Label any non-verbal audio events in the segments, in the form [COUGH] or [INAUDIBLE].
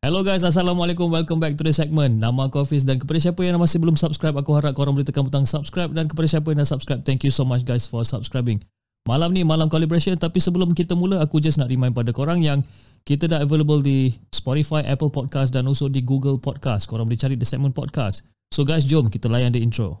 Hello guys, Assalamualaikum. Welcome back to the segment. Nama aku Hafiz dan kepada siapa yang masih belum subscribe, aku harap korang boleh tekan butang subscribe dan kepada siapa yang dah subscribe, thank you so much guys for subscribing. Malam ni malam collaboration tapi sebelum kita mula aku just nak remind pada korang yang kita dah available di Spotify, Apple Podcast dan also di Google Podcast. Korang boleh cari the segment podcast. So guys, jom kita layan the intro.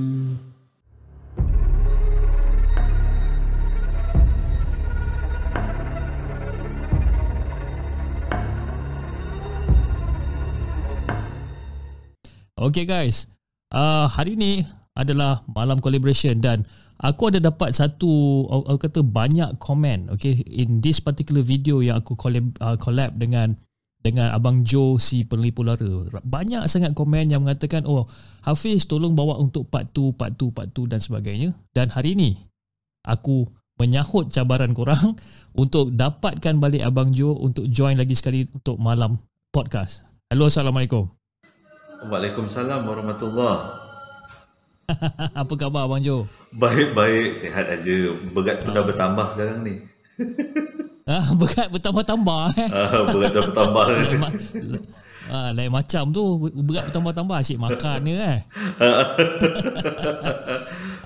Okay guys, uh, hari ni adalah malam collaboration dan aku ada dapat satu aku kata banyak komen okay in this particular video yang aku collab, uh, collab dengan dengan abang Joe si penelipu lara. Banyak sangat komen yang mengatakan oh Hafiz tolong bawa untuk part 2, part 2, part 2 dan sebagainya. Dan hari ni aku menyahut cabaran korang [LAUGHS] untuk dapatkan balik abang Joe untuk join lagi sekali untuk malam podcast. Hello, Assalamualaikum. Waalaikumsalam warahmatullahi [LAUGHS] Apa khabar Abang Jo? Baik-baik, sihat aja. Berat pun dah bertambah sekarang ni. Ah, [LAUGHS] berat bertambah-tambah eh. Ah, berat dah bertambah. [LAUGHS] lain, ma- ah, lain macam tu berat bertambah-tambah asyik makan ni eh.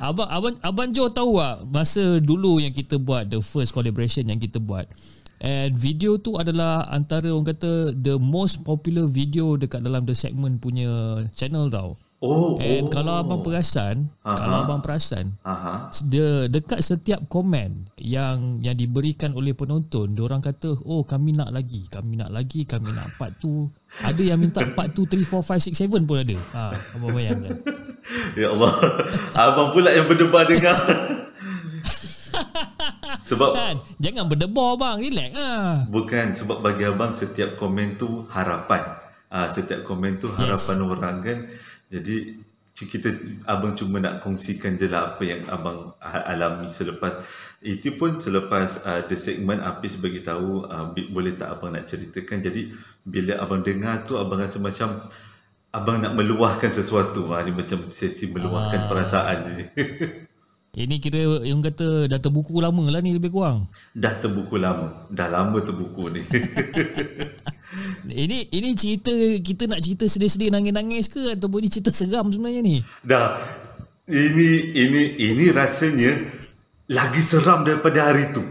abang abang abang Jo tahu tak masa dulu yang kita buat the first collaboration yang kita buat And video tu adalah antara orang kata the most popular video dekat dalam the segment punya channel tau. Oh, And oh. kalau abang perasan, Aha. kalau abang perasan, Aha. de, dekat setiap komen yang yang diberikan oleh penonton, orang kata, "Oh, kami nak lagi, kami nak lagi, kami nak part tu." Ada yang minta part 2 3 4 5 6 7 pun ada. Ha, abang bayangkan. [LAUGHS] Ya Allah. Abang pula yang berdebar dengar. [LAUGHS] sebab [LAUGHS] Kan? Jangan berdebar bang, relax ah. bukan sebab bagi abang setiap komen tu harapan. Ah, setiap komen tu harapan Yes. orang kan. Jadi kita abang cuma nak kongsikan je lah apa yang abang alami selepas itu pun selepas uh, the segment Apis bagi tahu uh, boleh tak abang nak ceritakan jadi bila abang dengar tu abang rasa macam abang nak meluahkan sesuatu ha, ni macam sesi meluahkan Ah. perasaan ni [LAUGHS] Ini kira yang kata dah terbuku lama lah ni lebih kurang. dah terbuku lama dah lama terbuku ni [LAUGHS] Ini ini cerita kita nak cerita sedih-sedih nangis-nangis ke ataupun ini cerita seram sebenarnya ni? dah ini ini ini rasanya lagi seram daripada hari tu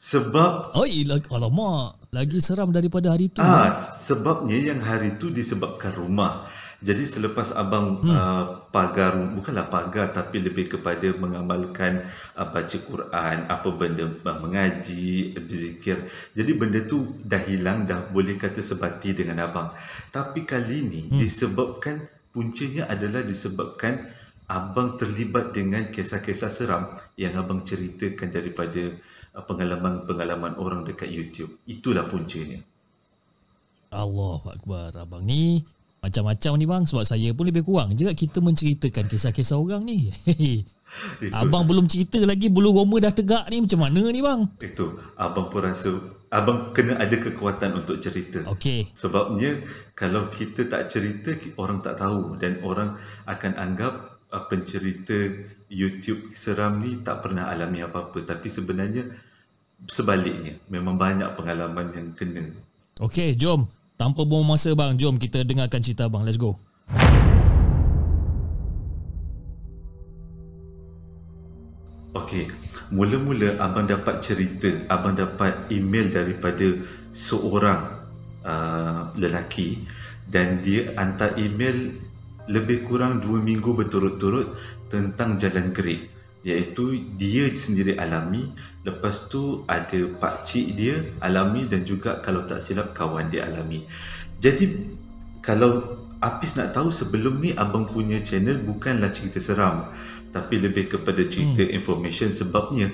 sebab lagi alamak, lagi seram daripada hari tu. Ah, sebabnya yang hari tu disebabkan rumah. Jadi selepas abang hmm. uh, pagar, bukanlah pagar tapi lebih kepada mengamalkan uh, baca Quran, apa benda uh, mengaji, berzikir. Jadi benda tu dah hilang, dah boleh kata sebati dengan abang. Tapi kali ni hmm. disebabkan puncanya adalah disebabkan abang terlibat dengan kisah-kisah seram yang abang ceritakan daripada uh, pengalaman-pengalaman orang dekat YouTube. Itulah puncanya. Allah Akbar Abang ni macam-macam ni bang Sebab saya pun lebih kurang juga Kita menceritakan kisah-kisah orang ni Itu. [LAUGHS] Abang belum cerita lagi Bulu roma dah tegak ni Macam mana ni bang Itu abang pun rasa abang kena ada kekuatan untuk cerita. Okey Sebabnya kalau kita tak cerita orang tak tahu dan orang akan anggap uh, pencerita YouTube seram ni tak pernah alami apa-apa tapi sebenarnya sebaliknya memang banyak pengalaman yang kena. Okey jom Tanpa buang masa bang Jom kita dengarkan cerita bang Let's go. Okey, mula-mula abang dapat cerita, abang dapat email daripada seorang uh, lelaki dan dia hantar email lebih kurang dua minggu berturut-turut tentang Jalan Gerik. Iaitu dia sendiri alami. Lepas tu ada pak cik dia alami dan juga kalau tak silap kawan dia alami. Jadi kalau Apis nak tahu sebelum ni abang punya channel bukanlah cerita seram. Tapi lebih kepada cerita hmm. information sebabnya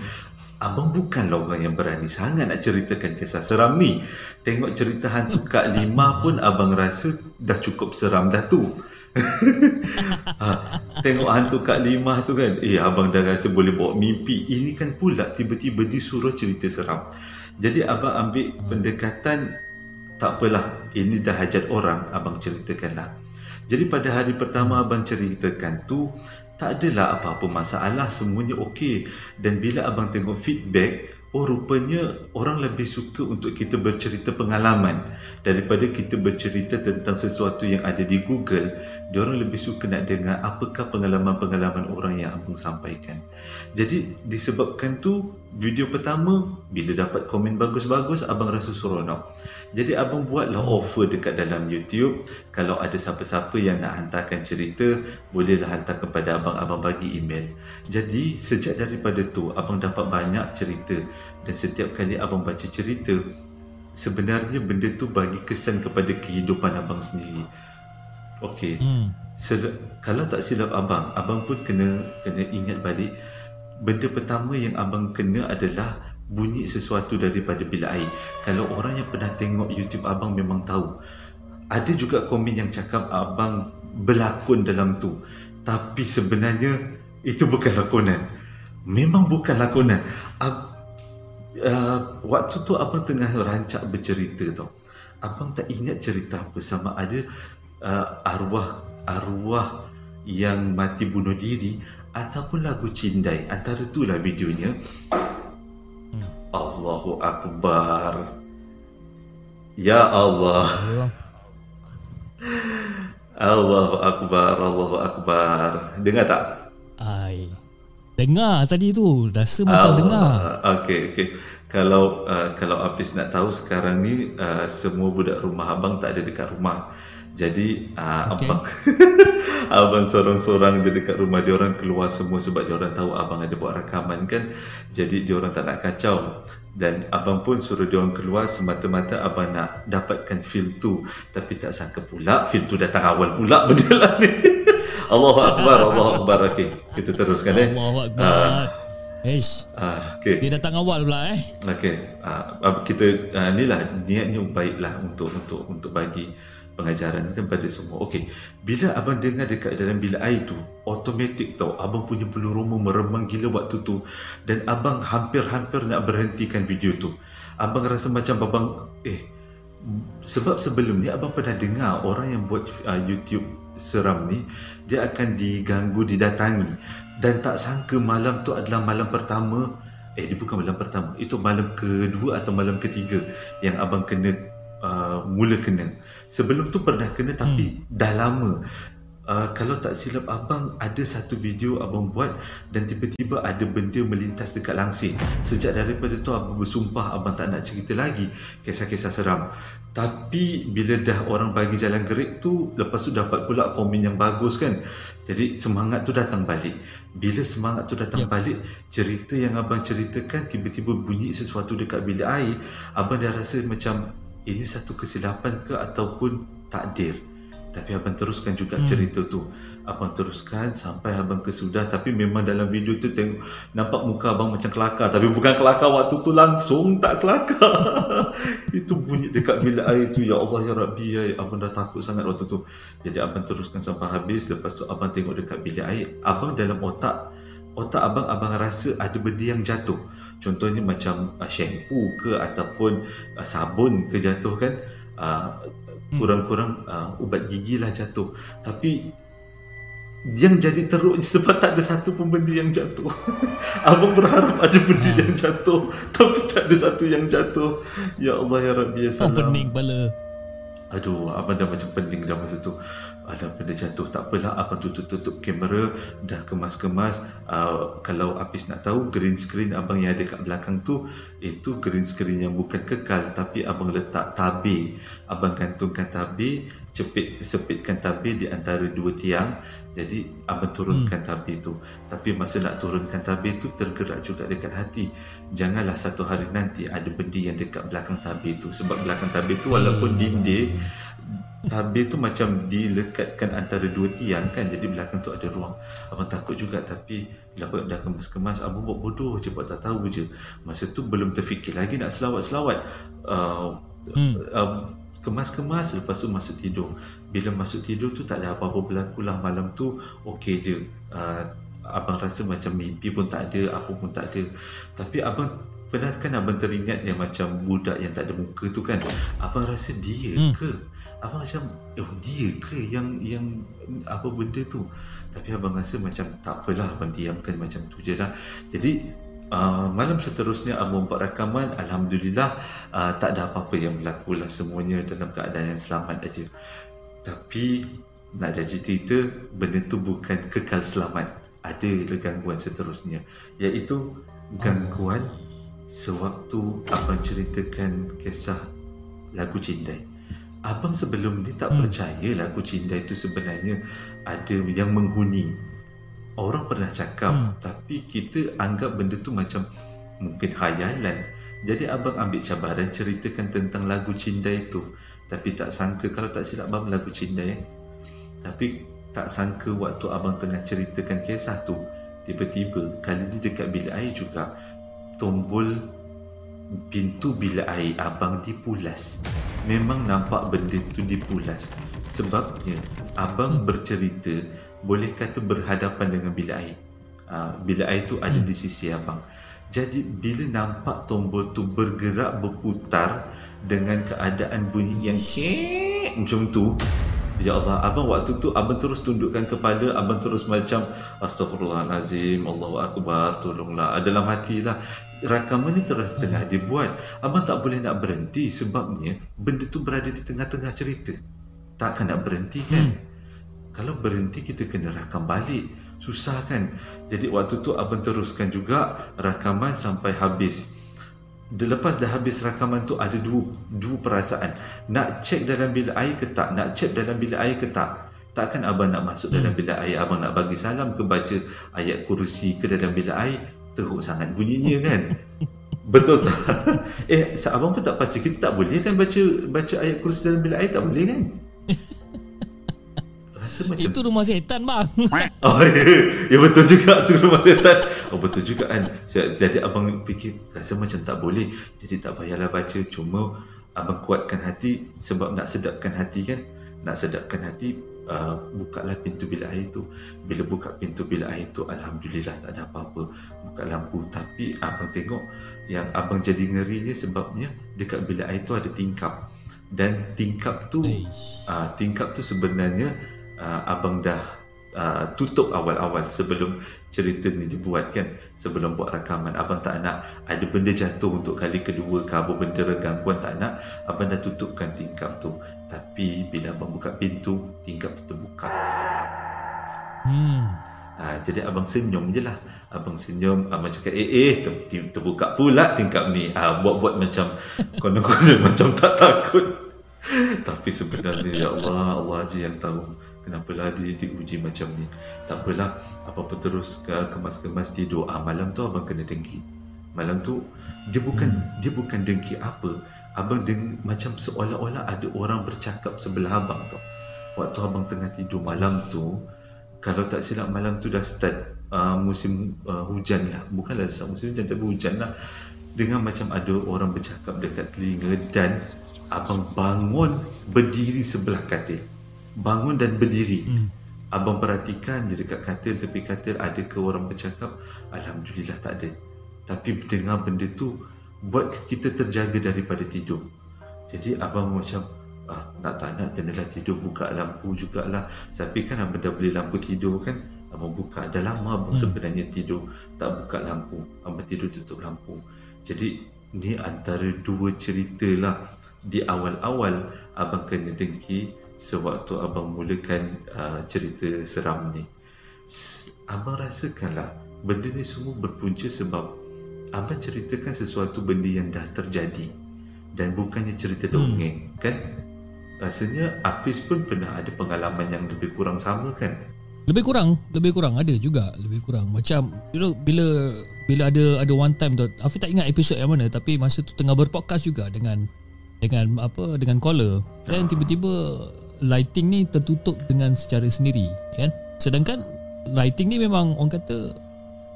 abang bukanlah orang yang berani sangat nak ceritakan kisah seram ni. Tengok cerita hantu Kak Lima pun abang rasa dah cukup seram dah tu ha, [LAUGHS] tengok hantu Kak Lima tu kan. Eh abang dah rasa boleh bawa mimpi. Ini kan pula tiba-tiba disuruh cerita seram. Jadi abang ambil pendekatan tak apalah ini dah hajat orang abang ceritakanlah. Jadi pada hari pertama abang ceritakan tu tak adalah apa-apa masalah semuanya okey. Dan bila abang tengok feedback oh rupanya orang lebih suka untuk kita bercerita pengalaman daripada kita bercerita tentang sesuatu yang ada di Google. Dia orang lebih suka nak dengar apakah pengalaman-pengalaman orang yang abang sampaikan. Jadi disebabkan tu video pertama bila dapat komen bagus-bagus abang rasa seronok jadi abang buatlah offer dekat dalam YouTube. Kalau ada siapa-siapa yang nak hantarkan cerita bolehlah hantar kepada abang. Abang bagi email. Jadi sejak daripada tu abang dapat banyak cerita. Dan setiap kali abang baca cerita sebenarnya benda tu bagi kesan kepada kehidupan abang sendiri. Okey. Hmm. kalau tak silap abang abang pun kena kena ingat balik benda pertama yang abang kena adalah bunyi sesuatu daripada bilik air. Kalau orang yang pernah tengok YouTube abang memang tahu. Ada juga komen yang cakap abang berlakon dalam tu. Tapi sebenarnya itu bukan lakonan. Memang bukan lakonan. Ab- uh, waktu tu abang tengah rancak bercerita tau. Abang tak ingat cerita apa sama ada uh, arwah arwah yang mati bunuh diri ataupun lagu cindai antara itulah videonya hmm. Allahu Akbar Ya Allah Allahu Akbar Allahu Akbar Dengar tak? Ai Dengar tadi tu, rasa macam uh, dengar. Okey, okey. Kalau uh, kalau Apis nak tahu sekarang ni uh, semua budak rumah abang tak ada dekat rumah. Jadi uh, okay. abang [LAUGHS] abang seorang-seorang dia dekat rumah dia orang keluar semua sebab dia orang tahu abang ada buat rakaman kan. Jadi dia orang tak nak kacau dan abang pun suruh dia orang keluar semata-mata abang nak dapatkan feel tu tapi tak sangka pula feel tu datang awal pula [LAUGHS] benda lah ni. Allahu Akbar, Allahu Akbar. Okey, kita teruskan eh. Allahu Akbar. Uh, Eish. Uh, okay. Dia datang awal pula eh. Okey. Uh, kita uh, inilah niatnya baiklah untuk untuk untuk bagi pengajaran kepada semua. Okey. Bila abang dengar dekat dalam bilik air tu, automatik tau abang punya bulu roma meremang gila waktu tu dan abang hampir-hampir nak berhentikan video tu. Abang rasa macam abang eh sebab sebelum ni abang pernah dengar orang yang buat uh, YouTube seram ni dia akan diganggu didatangi dan tak sangka malam tu adalah malam pertama eh dia bukan malam pertama itu malam kedua atau malam ketiga yang abang kena uh, mula kena. Sebelum tu pernah kena tapi hmm. dah lama. Uh, kalau tak silap abang ada satu video abang buat dan tiba-tiba ada benda melintas dekat langsir. Sejak daripada tu abang bersumpah abang tak nak cerita lagi kisah-kisah seram. Tapi bila dah orang bagi jalan gerik tu lepas tu dapat pula komen yang bagus kan. Jadi semangat tu datang balik. Bila semangat tu datang yep. balik cerita yang abang ceritakan tiba-tiba bunyi sesuatu dekat bilik air. Abang dah rasa macam ini satu kesilapan ke ataupun takdir? Tapi abang teruskan juga hmm. cerita tu. Abang teruskan sampai abang kesudah tapi memang dalam video tu tengok nampak muka abang macam kelakar. Tapi bukan kelakar waktu tu langsung tak kelakar. [LAUGHS] Itu bunyi dekat bilik air tu ya Allah ya Rabbi ya. Abang dah takut sangat waktu tu. Jadi abang teruskan sampai habis. Lepas tu abang tengok dekat bilik air. Abang dalam otak otak abang abang rasa ada benda yang jatuh contohnya macam uh, shampoo ke ataupun uh, sabun ke jatuh kan uh, kurang-kurang uh, ubat gigi lah jatuh. Tapi yang jadi teruk [LAUGHS] sebab tak ada satu pun benda yang jatuh. [LAUGHS] Abang berharap ada benda hmm. yang jatuh [LAUGHS] tapi tak ada satu yang jatuh. Ya Allah ya Rabbi ya Salam. oh, pening kepala aduh abang dah macam pening dah masa tu. Ada benda jatuh. Tak apalah abang tutup-tutup kamera dah kemas-kemas. Uh, kalau Apis nak tahu green screen abang yang ada kat belakang tu itu green screen yang bukan kekal tapi abang letak tabir. Abang gantungkan tabir cepit sepitkan tabir di antara dua tiang. Jadi abang turunkan hmm. tabir tu. Tapi masa nak turunkan tabir tu tergerak juga dekat hati. Janganlah satu hari nanti ada benda yang dekat belakang tabir tu. Sebab belakang tabir tu walaupun dinding tabir tu macam dilekatkan antara dua tiang kan. Jadi belakang tu ada ruang. Abang takut juga tapi bila abang dah kemas-kemas abang buat bodoh je buat tak tahu je. Masa tu belum terfikir lagi nak selawat-selawat. Uh, hmm. uh, kemas-kemas lepas tu masuk tidur. Bila masuk tidur tu tak ada apa-apa berlaku lah. Malam tu okey je. Uh, abang rasa macam mimpi pun tak ada apa pun tak ada. Tapi abang pernah kan abang teringat yang macam budak yang tak ada muka tu kan? Abang rasa dia hmm. ke? Abang macam oh dia ke yang yang apa benda tu? Tapi abang rasa macam tak apalah abang diamkan macam tu je lah. Jadi Uh, malam seterusnya Abang buat rakaman Alhamdulillah uh, tak ada apa-apa yang berlaku lah semuanya dalam keadaan yang selamat aja. Tapi nak jadi cerita benda tu bukan kekal selamat. Ada gangguan seterusnya iaitu gangguan sewaktu abang ceritakan kisah lagu Cindai. Abang sebelum ni tak hmm. percaya lagu Cindai itu sebenarnya ada yang menghuni orang pernah cakap hmm. tapi kita anggap benda tu macam mungkin khayalan jadi abang ambil cabaran ceritakan tentang lagu cinta itu tapi tak sangka kalau tak silap abang lagu cinta eh? tapi tak sangka waktu abang tengah ceritakan kisah tu tiba-tiba kali ni dekat bilik air juga tombol pintu bilik air abang dipulas memang nampak benda tu dipulas sebabnya abang hmm. bercerita boleh kata berhadapan dengan bilik air. Uh, bilik air tu ada hmm. di sisi abang. Jadi bila nampak tombol tu bergerak berputar dengan keadaan bunyi yang cek macam tu, ya Allah, abang waktu tu abang terus tundukkan kepala, abang terus macam astagfirullahalazim, Allahu akbar, tolonglah. Dalam hatilah rakaman ni terus tengah dibuat. Abang tak boleh nak berhenti sebabnya benda tu berada di tengah-tengah cerita. Takkan nak berhenti kan? Hmm kalau berhenti kita kena rakam balik. Susah kan? Jadi waktu tu abang teruskan juga rakaman sampai habis. Lepas dah habis rakaman tu ada dua dua perasaan. Nak cek dalam bilik air ke tak? Nak cek dalam bilik air ke tak? Takkan abang nak masuk dalam hmm. bilik air? Abang nak bagi salam ke baca ayat kursi ke dalam bilik air? Teruk sangat bunyinya kan? [LAUGHS] Betul tak? [LAUGHS] Eh abang pun tak pasti. Kita tak boleh kan baca baca ayat kursi dalam bilik air? Tak boleh kan [LAUGHS] Itu rumah setan bang. [LAUGHS] Oh ya, ya betul juga tu rumah setan. Oh betul juga kan. Jadi abang fikir Rasa macam tak boleh. Jadi tak payahlah baca. Cuma Abang kuatkan hati Sebab nak sedapkan hati kan. Nak sedapkan hati uh, Bukalah pintu bilik air tu. Bila buka pintu bilik air tu Alhamdulillah tak ada apa-apa. Buka lampu. Tapi abang tengok Yang abang jadi ngerinya Sebabnya Dekat bilik air tu ada tingkap. Dan tingkap tu uh, tingkap tu sebenarnya uh, abang dah uh, tutup awal-awal sebelum cerita ni dibuat kan sebelum buat rakaman. Abang tak nak ada benda jatuh untuk kali kedua ke apa benda gangguan tak nak. Abang dah tutupkan tingkap tu. Tapi bila abang buka pintu tingkap tu terbuka. Hmm. Ha, jadi abang senyum je lah. Abang senyum Abang cakap Eh eh ter, ter, terbuka pula tingkap ni. Ha, Buat-buat macam [LAUGHS] Konon-konon macam tak takut. Tapi sebenarnya Ya Allah Allah je yang tahu Kenapalah dia diuji macam ni? Tak apalah. Apa-apa terus kemas-kemas tidur ah, Malam tu abang kena dengki. Malam tu Dia bukan dia bukan dengki apa. Abang deng macam seolah-olah ada orang bercakap sebelah abang tu. Waktu abang tengah tidur malam tu Kalau tak silap malam tu dah start uh, Musim uh, hujan lah. Bukanlah musim hujan tapi hujan lah. Dengan macam ada orang bercakap dekat telinga Dan abang bangun berdiri sebelah katil bangun dan berdiri. Hmm. Abang perhatikan di dekat katil, tepi katil ada ke orang bercakap? Alhamdulillah tak ada. Tapi dengar benda tu buat kita terjaga daripada tidur. Jadi abang macam ah, nak tak nak kenalah tidur buka lampu jugalah. Tapi kan abang dah beli lampu tidur kan? Abang buka. Dah lama abang hmm. sebenarnya tidur tak buka lampu. Abang tidur tutup lampu. Jadi ni antara dua cerita lah. Di awal-awal abang kena dengki sewaktu abang mulakan uh, cerita seram ni abang rasakanlah benda ni semua berpunca sebab abang ceritakan sesuatu benda yang dah terjadi dan bukannya cerita hmm. dongeng hmm. kan rasanya Apis pun pernah ada pengalaman yang lebih kurang sama kan Lebih kurang, lebih kurang ada juga, lebih kurang. Macam you know bila bila ada ada one time tu, Afiq tak ingat episod yang mana tapi masa tu tengah berpodcast juga dengan dengan apa dengan caller. Dan tiba-tiba lighting ni tertutup dengan secara sendiri, kan? Sedangkan lighting ni memang orang kata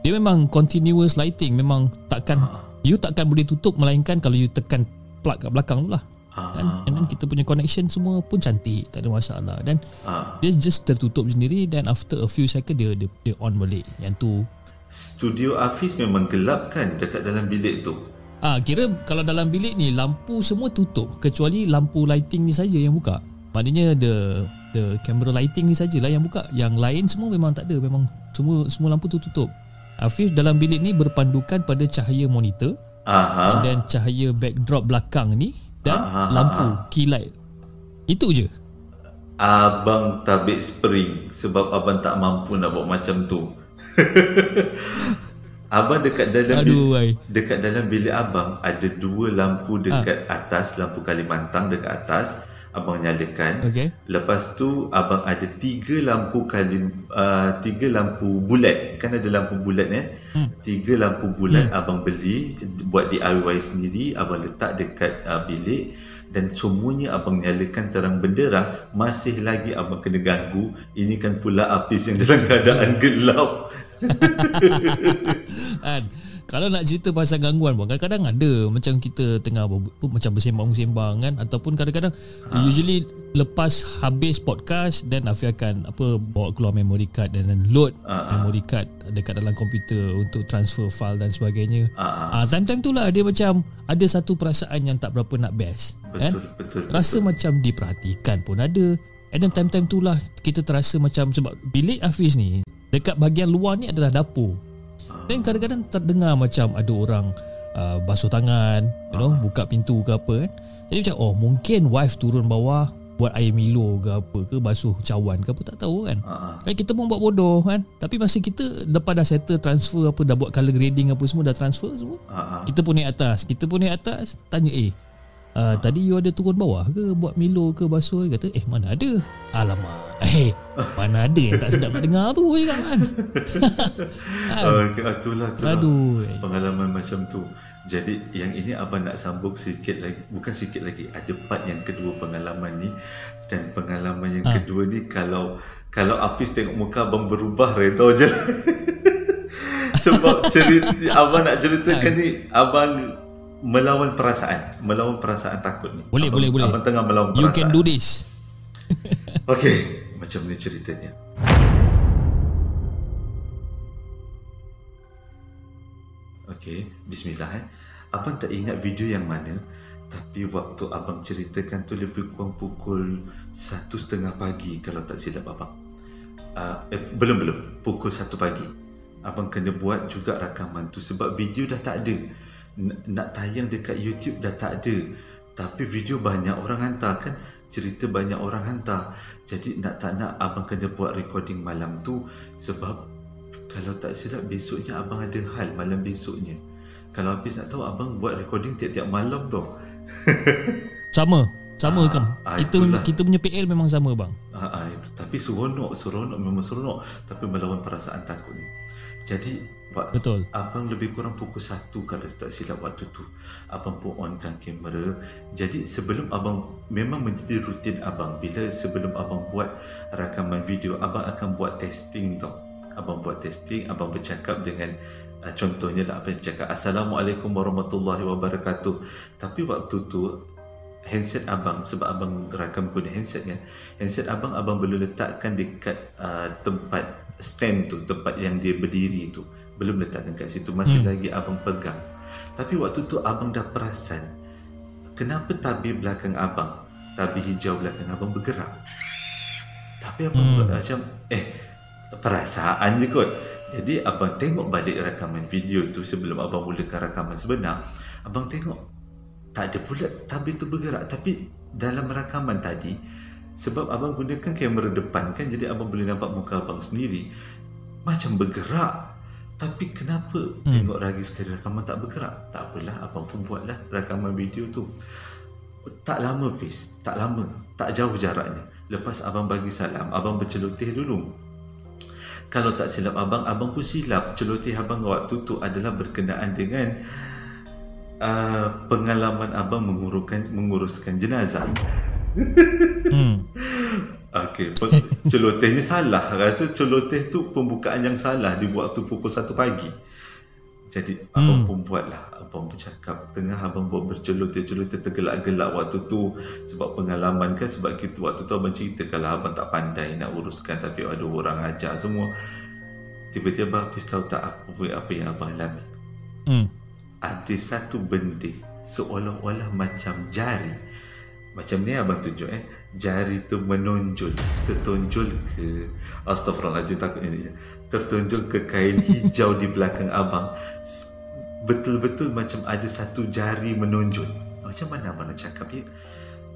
dia memang continuous lighting, memang takkan you takkan boleh tutup melainkan kalau you tekan plug kat belakang tu lah. Dan, and then kita punya connection semua pun cantik, tak ada masalah. Dan ah. dia just tertutup sendiri dan after a few second dia dia, dia on balik yang tu studio Hafiz memang gelap kan dekat dalam bilik tu ah kira kalau dalam bilik ni lampu semua tutup kecuali lampu lighting ni saja yang buka maknanya the the camera lighting ni sajalah yang buka. Yang lain semua memang tak ada. Memang semua semua lampu tu tutup. Hafiz dalam bilik ni berpandukan pada cahaya monitor. Aha. And then cahaya backdrop belakang ni dan Ah, ah, lampu key light. Itu je. Abang tabik spring sebab abang tak mampu nak buat macam tu. [LAUGHS] Abang dekat dalam Aduh, ai. dekat dalam bilik abang ada dua lampu dekat atas lampu Kalimantan dekat atas abang nyalakan. Okay. lepas tu abang ada tiga lampu kali uh, tiga lampu bulat. Kan ada lampu bulat eh? Hmm. tiga lampu bulat abang beli buat DIY sendiri. Abang letak dekat uh, bilik. Dan semuanya abang nyalakan terang benderang. Masih lagi abang kena ganggu. Ini kan pula apis yang dalam keadaan gelap. [LAUGHS] Kan kalau nak cerita pasal gangguan pun kadang-kadang ada macam kita tengah macam bersembang-sembang kan ataupun kadang-kadang ha. usually lepas habis podcast dan Afi akan apa bawa keluar memory card dan then load Ha, ha. memory card dekat dalam komputer untuk transfer file dan sebagainya. Ah, Ah time-time tu lah dia macam ada satu perasaan yang tak berapa nak best kan. betul betul Rasa macam diperhatikan pun ada And then time-time tu lah Kita terasa macam Sebab bilik Hafiz ni Dekat bahagian luar ni adalah dapur Dan kadang-kadang terdengar macam Ada orang uh, Basuh tangan You know Buka pintu ke apa kan. Jadi macam Oh mungkin wife turun bawah Buat air Milo ke apa ke Basuh cawan ke apa Tak tahu kan. Ah, ah. Kan kita pun buat bodoh kan. Tapi masa kita Lepas dah settle transfer apa Dah buat colour grading apa semua Dah transfer semua Ah, ah. kita pun naik atas. Kita pun naik atas Tanya eh uh, Tadi you ada turun bawah ke Buat Milo ke basuh Dia kata eh mana ada Alamak [LAUGHS] Eh Mana ada yang tak sedap nak dengar tu je kan [LAUGHS] Kan? Oh, itulah, itulah. Aduh eh. pengalaman macam tu. Jadi yang ini abang nak sambung sikit lagi, bukan sikit lagi, ada part yang kedua pengalaman ni dan pengalaman yang Ah. kedua ni kalau kalau Apis tengok muka abang berubah redha je. [LAUGHS] Sebab cerita abang nak ceritakan ni abang melawan perasaan, melawan perasaan takut ni. Boleh, abang, boleh, boleh. Abang tengah melawan You perasaan. can do this [LAUGHS] Okey, macam ni ceritanya. Okey, bismillah eh. Abang tak ingat video yang mana tapi waktu abang ceritakan tu lebih kurang pukul satu setengah pagi kalau tak silap abang. Uh, eh, belum belum pukul satu pagi. Abang kena buat juga rakaman tu sebab video dah tak ada. Nak tayang dekat YouTube dah tak ada. Tapi video banyak orang hantar kan cerita banyak orang hantar. Jadi nak tak nak abang kena buat recording malam tu sebab kalau tak silap besoknya abang ada hal malam besoknya. Kalau habis nak tahu abang buat recording tiap-tiap malam tu. [LAUGHS] Sama Sama Ah, kan ah, Kita itulah. kita punya PL memang sama bang Ah, ah, itu. Tapi seronok, seronok memang seronok. Tapi melawan perasaan takut ni. Jadi, Pak, Betul. abang lebih kurang pukul 1 kalau tak silap waktu tu. Abang pun onkan kamera. Jadi, sebelum abang, memang menjadi rutin abang. Bila sebelum abang buat rakaman video, abang akan buat testing tau. Abang buat testing, abang bercakap dengan uh, contohnya lah abang cakap Assalamualaikum warahmatullahi wabarakatuh. Tapi waktu tu handset abang sebab abang rakam guna handset kan handset abang abang belum letakkan dekat uh, tempat stand tu tempat yang dia berdiri tu belum letakkan kat situ masih hmm. lagi abang pegang. Tapi waktu tu abang dah perasan kenapa tabir belakang abang tabir hijau belakang abang bergerak? Tapi abang Hmm. macam eh perasaan je kot. Jadi abang tengok balik rakaman video tu sebelum abang mulakan rakaman sebenar abang tengok tak ada pula tabir tu bergerak. Tapi dalam rakaman tadi sebab abang gunakan kamera depan kan jadi abang boleh nampak muka abang sendiri macam bergerak tapi kenapa hmm. tengok lagi sekali rakaman tak bergerak tak apalah abang pun buatlah rakaman video tu Tak lama Fiz, tak lama, tak jauh jaraknya. Lepas abang bagi salam, abang berceloteh dulu. Kalau tak silap abang, abang pun silap. Celoteh abang waktu tu adalah berkenaan dengan uh, pengalaman abang menguruskan menguruskan jenazah. Hmm. [LAUGHS] Okey, pe- celotehnya salah. Rasa celoteh tu pembukaan yang salah di waktu pukul 1 pagi. Jadi abang Hmm. pun buatlah Abang bercakap Tengah abang buat berceloteh-celoteh Tergelak-gelak waktu tu Sebab pengalaman kan Sebab kita waktu tu abang cerita Kalau abang tak pandai nak uruskan Tapi ada orang ajar semua Tiba-tiba Hafiz tahu tak apa, apa yang abang alami Hmm. Ada satu benda Seolah-olah macam jari Macam ni abang tunjuk eh Jari tu menonjol. Tertonjol ke? Astaghfirullahaladzim takut ni Tertonjol ke kain hijau di belakang abang? Betul-betul macam ada satu jari menonjol. Macam mana abang nak cakap ya?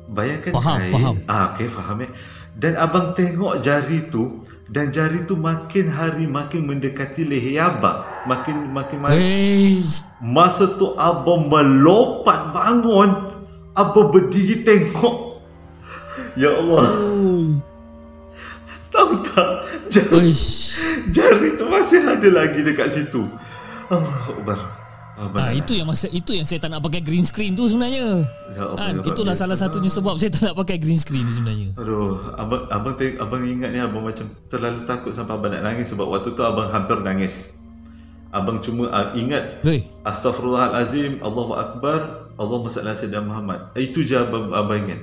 Bayangkan Faham, kain faham. ah, Okay faham eh Dan abang tengok jari tu Dan jari tu makin hari makin mendekati leher abang. Makin makin makin Hey. Masa tu abang melompat bangun Abang berdiri tengok Ya Allah Oh. Tahu tak Jari, Uish. jari tu masih ada lagi dekat situ Allah Akbar Abang Ah, itu yang masa itu yang saya tak nak pakai green screen tu sebenarnya. Ya Allah, Kan, ya itulah Rabbi. salah satunya sebab saya tak nak pakai green screen ni sebenarnya. Aduh, abang abang teng- abang ingat ni abang macam terlalu takut sampai abang nak nangis sebab waktu tu abang hampir nangis. Abang cuma uh, ingat Hei. Astaghfirullahalazim, Allahu Akbar, Allahumma salli ala Muhammad. Itu je abang, abang ingat.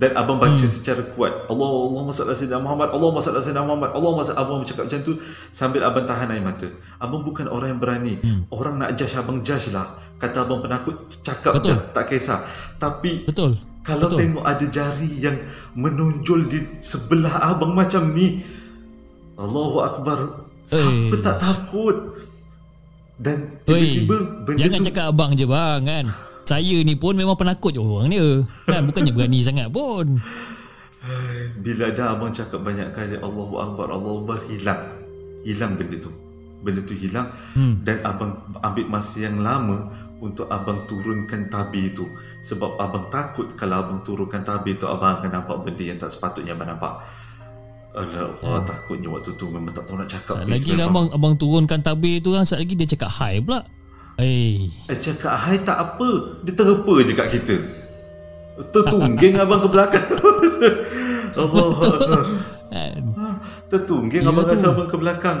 Dan abang baca hmm. secara kuat. Allah Allahumma salli ala sayyidina Muhammad, Allahumma salli ala sayyidina Muhammad, Allahumma salli abang bercakap macam tu sambil abang tahan air mata. Abang bukan orang yang berani. Hmm. Orang nak judge abang judge lah. Kata abang penakut cakap Betul. je, tak kisah. Tapi Betul. kalau Betul. tengok ada jari yang menonjol di sebelah abang macam ni, Allahu Akbar. Siapa Eh. tak takut? Dan tiba-tiba benda Jangan tu cakap abang je bang kan. Saya ni pun memang penakut je orang dia. Kan bukannya berani sangat pun. bila dah abang cakap banyak kali Allahu Akbar, Allahu Akbar hilang. Hilang benda tu. Benda tu hilang Hmm. dan abang ambil masa yang lama untuk abang turunkan tabir tu sebab abang takut kalau abang turunkan tabir tu abang akan nampak benda yang tak sepatutnya abang nampak. Allah, Allah takutnya waktu tu memang tak tahu nak cakap. Lagi abang abang turunkan tabir tu kan saat lagi dia cakap hi pula. Eh, Eh, cakap hai tak apa. Dia terpa je kat kita. Tertungging [LAUGHS] abang ke belakang. [LAUGHS] Allah. Tertungging Ya abang tu. rasa abang ke belakang.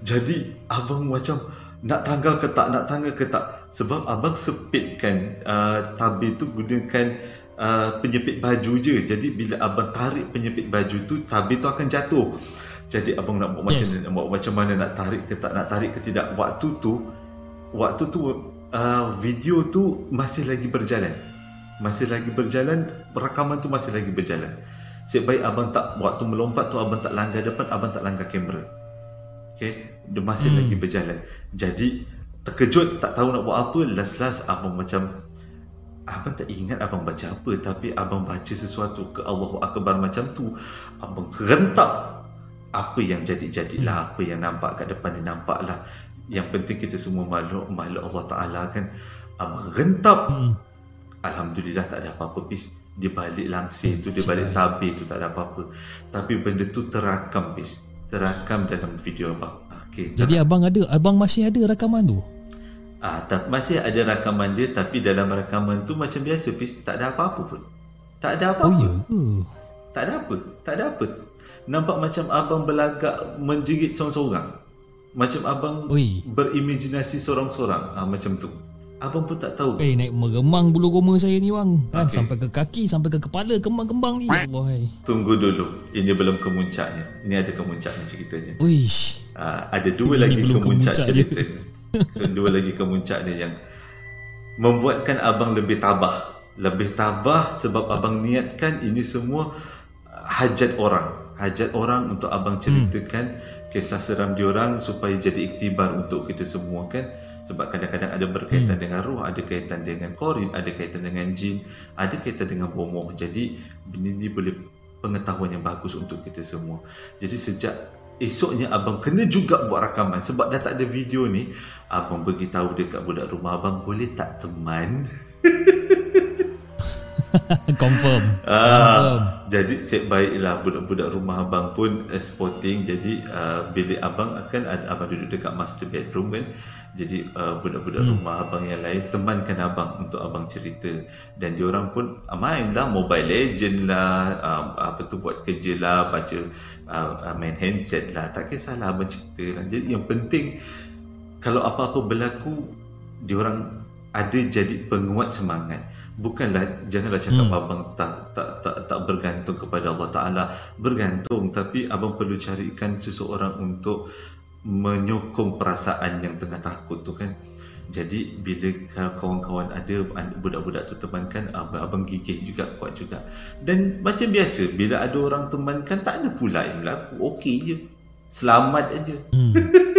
Jadi abang macam Nak tanggal ke tak? Nak tanggal ke tak? Sebab abang sepitkan uh, Tabir tu gunakan uh, Penyepit baju je. Jadi bila abang tarik penyepit baju tu Tabir tu akan jatuh. Jadi abang nak buat macam nak buat macam mana? Nak tarik ke tak? Nak tarik ke tidak? Waktu tu Waktu tu uh, Video tu masih lagi berjalan. Masih lagi berjalan Rakaman tu masih lagi berjalan. Sebaik abang tak Waktu melompat tu abang tak langgar depan Abang tak langgar kamera. Okay? Dia masih Hmm. lagi berjalan. Jadi Terkejut Tak tahu nak buat apa Last-last abang macam Abang tak ingat abang baca apa Tapi abang baca sesuatu ke Allahu Akbar macam tu. Abang rentap Apa yang jadi-jadilah Apa yang nampak kat depan ni nampak lah Yang penting kita semua makhluk Makhluk Allah Ta'ala kan Abang rentap Hmm. Alhamdulillah tak ada apa-apa Pis Dia balik langsir tu Dia balik tabir tu Tak ada apa-apa Tapi benda tu terakam Pis Terakam dalam video abang Okay Jadi abang ada abang masih ada rakaman tu. Ah, tak, masih ada rakaman dia tapi dalam rakaman tu macam biasa Pis tak ada apa-apa pun. Tak ada Oh apa-apa. ya ke? Tak ada apa. Tak ada apa. Nampak macam abang berlagak menjerit seorang-seorang. Macam abang Oi. berimajinasi seorang-seorang. Ah, macam tu. Abang pun tak tahu. Eh naik meremang bulu roma saya ni bang. Kan Okey. sampai ke kaki sampai ke kepala kembang-kembang ni. Allah. hai. Tunggu dulu. Ini belum kemuncaknya. Ini ada kemuncaknya ceritanya. Uish. Ah, ada dua Ini lagi kemuncak kemuncak cerita. [LAUGHS] dua lagi kemuncak dia yang membuatkan abang lebih tabah. Lebih tabah sebab abang niatkan ini semua hajat orang. Hajat orang untuk abang ceritakan kisah seram diorang supaya jadi iktibar untuk kita semua kan. Sebab kadang-kadang ada berkaitan dengan roh, ada kaitan dengan korin, ada kaitan dengan jin, ada kaitan dengan bomoh. Jadi benda ni boleh pengetahuan yang bagus untuk kita semua. Jadi sejak esoknya abang kena juga buat rakaman sebab dah tak ada video ni, abang beritahu dekat budak rumah abang boleh tak teman [LAUGHS] [LAUGHS] Confirm. Ah, jadi set baiklah budak-budak rumah abang pun uh, sporting. Jadi uh, bilik abang akan ada abang duduk dekat master bedroom kan. Jadi uh, budak-budak hmm. rumah abang yang lain temankan abang untuk abang cerita. Dan diorang pun uh, main lah mobile legend lah uh, apa tu buat kerja lah baca uh, main handset lah. Tak kisahlah abang cerita lah. Jadi yang penting kalau apa-apa berlaku diorang ada jadi penguat semangat. Bukanlah janganlah cakap hmm. abang tak, tak tak tak bergantung kepada Allah Taala. Bergantung tapi abang perlu carikan seseorang untuk menyokong perasaan yang tengah takut tu kan. Jadi bila kawan-kawan ada budak-budak tu temankan abang, abang gigih juga kuat juga. Dan macam biasa bila ada orang temankan tak ada pula yang berlaku okey je. Selamat aja. Hmm. [LAUGHS]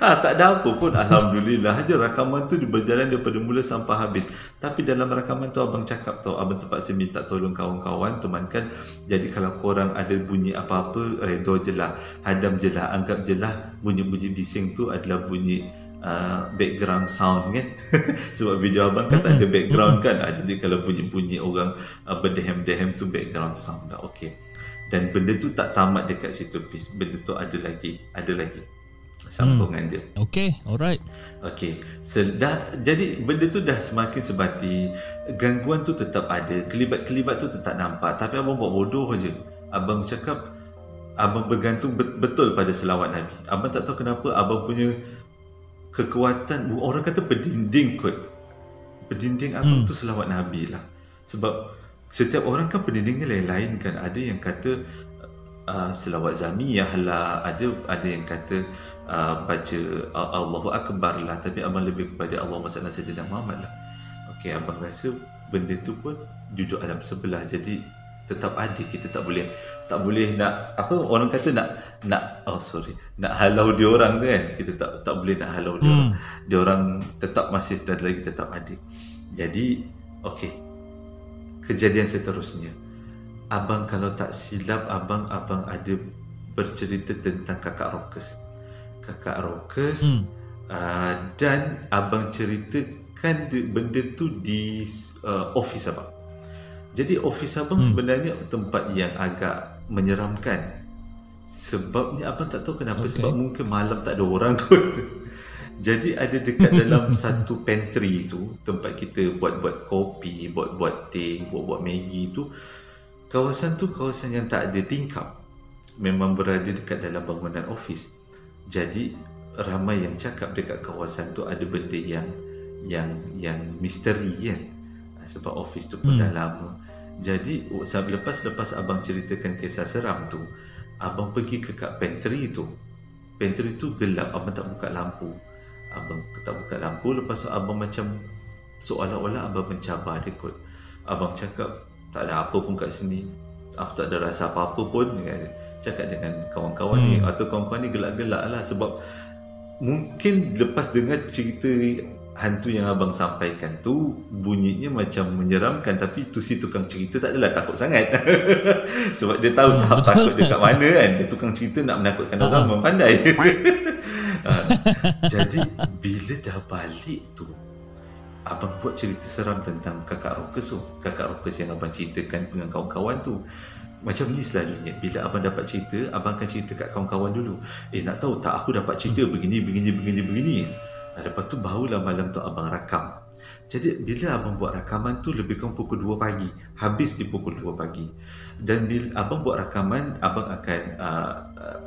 ha, tak ada apa pun. Alhamdulillah aja rakaman tu berjalan daripada mula sampai habis. Tapi dalam rakaman tu abang cakap tau abang terpaksa minta tolong kawan-kawan temankan. Jadi kalau korang ada bunyi apa-apa redha je lah hadam je lah anggap je lah bunyi-bunyi bising tu adalah bunyi Uh, background sound kan. [LAUGHS] Sebab video abang kan tak ada background kan. Uh, jadi kalau bunyi-bunyi orang uh, berdehem-dehem tu background sound dah okay dan benda tu tak tamat dekat situ pis benda tu ada lagi ada lagi sambungan hmm. dia. Okay, alright. Okay, so, dah, jadi benda tu dah semakin sebati, gangguan tu tetap ada, kelibat-kelibat tu tetap nampak, tapi abang buat bodoh aja. Abang cakap, abang bergantung betul pada selawat Nabi. Abang tak tahu kenapa abang punya kekuatan, orang kata berdinding kot. Berdinding abang hmm. tu selawat Nabi lah. Sebab setiap orang kan berdindingnya lain-lain kan. Ada yang kata, uh, selawat zamiyah lah ada ada yang kata uh, baca uh, Allahu Akbar lah. Tapi abang lebih kepada Allah Masallah Sayyidina Muhammad lah. Ok abang rasa benda tu pun duduk alam sebelah. Jadi tetap ada. Kita tak boleh tak boleh nak apa orang kata nak nak oh sorry nak halau dia orang kan. Kita tak tak boleh nak halau dia hmm. dia orang tetap masih dan lagi tetap ada. Jadi okey. Kejadian seterusnya abang kalau tak silap abang abang ada bercerita tentang kakak Rockers. Kakak Rockers hmm. uh, dan abang ceritakan benda tu di uh, office abang. Jadi office abang hmm. sebenarnya tempat yang agak menyeramkan. Sebabnya abang tak tahu kenapa okay. sebab mungkin malam tak ada orang kot. [LAUGHS] Jadi ada dekat dalam [LAUGHS] satu pantry tu tempat kita buat-buat kopi, buat-buat teh, buat-buat Maggi tu Kawasan tu kawasan yang tak ada tingkap. Memang berada dekat dalam bangunan ofis. Jadi ramai yang cakap dekat kawasan tu ada benda yang yang yang misteri kan sebab ofis tu pun hmm. dah lama. Jadi lepas lepas abang ceritakan kisah seram tu abang pergi ke kat pantry tu. Pantry tu gelap abang tak buka lampu. Abang tak buka lampu lepas tu abang macam seolah-olah abang mencabar dia kot. Abang cakap tak ada apa pun kat sini. Aku tak ada rasa apa-apa pun cakap dengan kawan-kawan hmm. ni atau kawan-kawan ni gelak-gelak lah sebab mungkin lepas dengar cerita hantu yang abang sampaikan tu bunyinya macam menyeramkan tapi tu si tukang cerita tak adalah takut sangat. [LAUGHS] Sebab dia tahu hmm, tahap takut dia kat mana kan. Dia tukang cerita nak menakutkan orang memang pandai [LAUGHS] ah, jadi bila dah balik tu abang buat cerita seram tentang kakak Rokas tu. Kakak Rokas yang abang ceritakan dengan kawan-kawan tu. Macam ni selalunya. Bila abang dapat cerita abang akan cerita kat kawan-kawan dulu. Eh nak tahu tak aku dapat cerita begini begini begini begini? Nah, lepas tu barulah malam tu abang rakam. Jadi bila abang buat rakaman tu lebih kurang pukul 2 pagi. Habis di pukul 2 pagi. Dan bila abang buat rakaman abang akan uh, uh,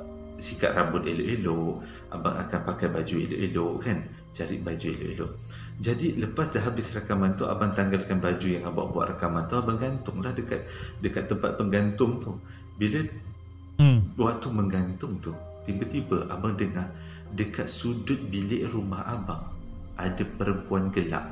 sikat rambut elok-elok. Abang akan pakai baju elok-elok kan cari baju elok-elok jadi lepas dah habis rakaman tu abang tanggalkan baju yang abang buat rakaman tu abang gantunglah dekat dekat tempat penggantung tu. Bila hmm. waktu menggantung tu tiba-tiba abang dengar dekat sudut bilik rumah abang ada perempuan gelap.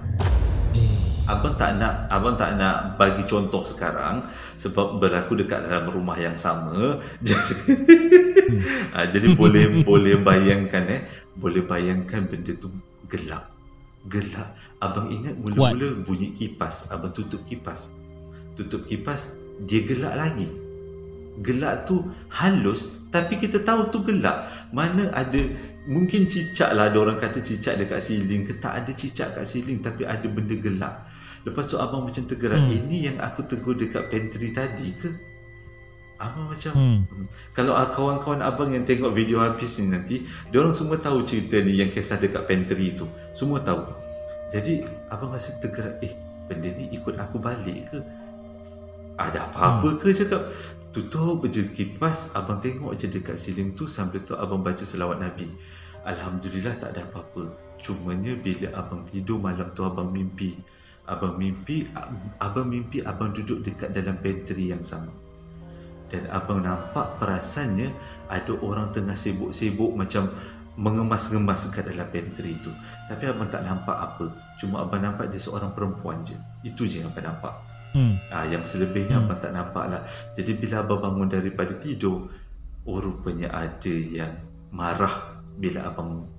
Abang tak nak abang tak nak bagi contoh sekarang sebab berlaku dekat dalam rumah yang sama. [LAUGHS] Jadi hmm. [LAUGHS] Ah, jadi boleh boleh bayangkan eh boleh bayangkan benda tu gelap gelap. Abang ingat mula-mula bunyi kipas. Abang tutup kipas. Tutup kipas, dia gelap lagi. gelak tu halus tapi kita tahu tu gelak mana ada mungkin cicak lah ada orang kata cicak dekat siling ke tak ada cicak kat siling tapi ada benda gelak lepas tu abang macam tergerak Hmm. ini yang aku tegur dekat pantry tadi ke abang macam Hmm. Hmm. Kalau ah, kawan-kawan abang yang tengok video habis ni nanti, diorang semua tahu cerita ni yang kisah dekat pantry tu. Semua tahu. Jadi abang rasa tergerak, eh benda ni ikut aku balik ke? Ada apa-apa ke cakap? Tutup je kipas, abang tengok je dekat siling tu sambil tu abang baca selawat Nabi. Alhamdulillah tak ada apa-apa. Cumanya bila abang tidur malam tu abang mimpi. Abang mimpi, abang mimpi abang duduk dekat dalam pantry yang sama dan abang nampak perasannya ada orang tengah sibuk-sibuk macam mengemas-ngemas dekat dalam pantry tu. Tapi abang tak nampak apa. Cuma abang nampak dia seorang perempuan je. Itu je yang abang nampak. Hmm. Ah, yang selebihnya Hmm. abang tak nampak lah. Jadi bila abang bangun daripada tidur, oh rupanya ada yang marah bila abang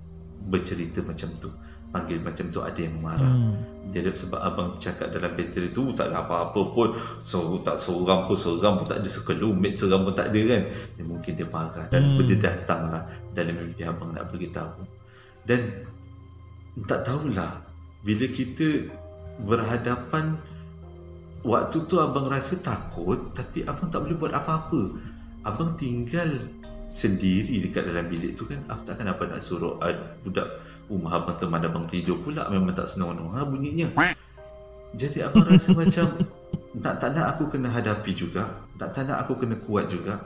bercerita macam tu. Panggil macam tu ada yang marah. Hmm. Jadi sebab abang cakap dalam bateri tu tak ada apa-apa pun so, tak seorang pun seorang pun tak ada sekelumit seorang pun tak ada kan dia mungkin dia marah dan Hmm. dia datang lah dalam mimpi abang nak beritahu dan tak tahulah bila kita berhadapan waktu tu abang rasa takut tapi abang tak boleh buat apa-apa abang tinggal sendiri dekat dalam bilik tu kan aku takkan apa nak suruh uh, budak rumah abang teman abang tidur pula memang tak senang ha, bunyinya. Jadi abang rasa macam tak tak nak aku kena hadapi juga. Tak tak nak aku kena kuat juga.